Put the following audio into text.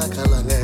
makala ne